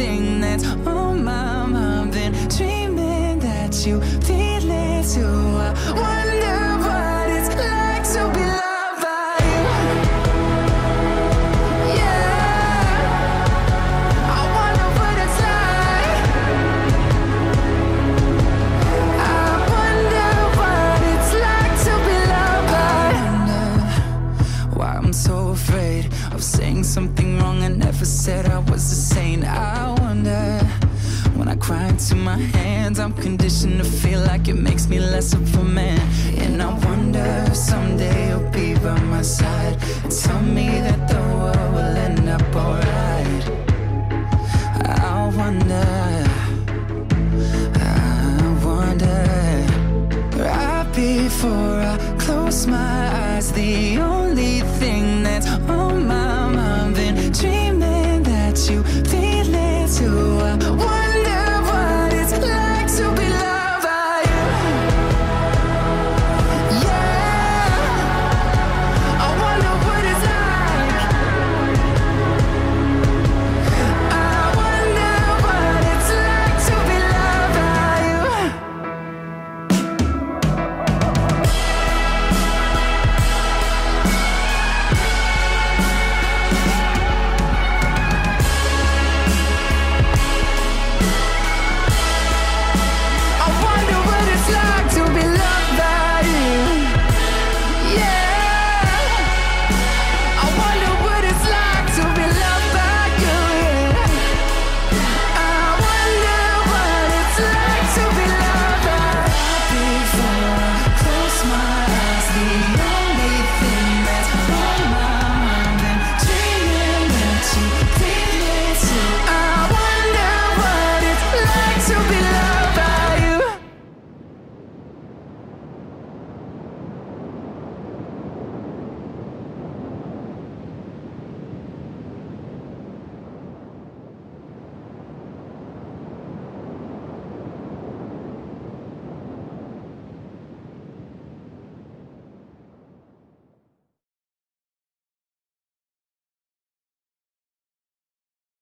thing that's on my mind, been dreaming that you feel it too. I something wrong. I never said I was a saint. I wonder when I cry into my hands, I'm conditioned to feel like it makes me less of a man. And I wonder if someday you'll be by my side and tell me that the world will end up alright. I wonder. I wonder right before I close my eyes. The only thing that's on my dreaming that you